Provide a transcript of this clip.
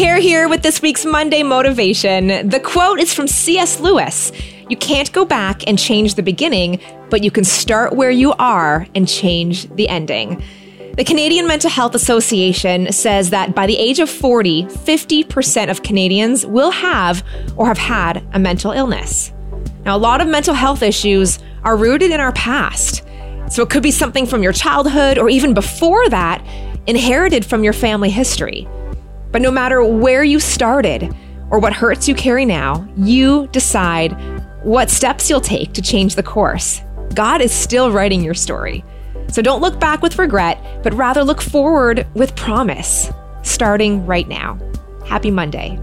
Care here with this week's Monday Motivation. The quote is from C.S. Lewis You can't go back and change the beginning, but you can start where you are and change the ending. The Canadian Mental Health Association says that by the age of 40, 50% of Canadians will have or have had a mental illness. Now, a lot of mental health issues are rooted in our past. So it could be something from your childhood or even before that, inherited from your family history. But no matter where you started or what hurts you carry now, you decide what steps you'll take to change the course. God is still writing your story. So don't look back with regret, but rather look forward with promise, starting right now. Happy Monday.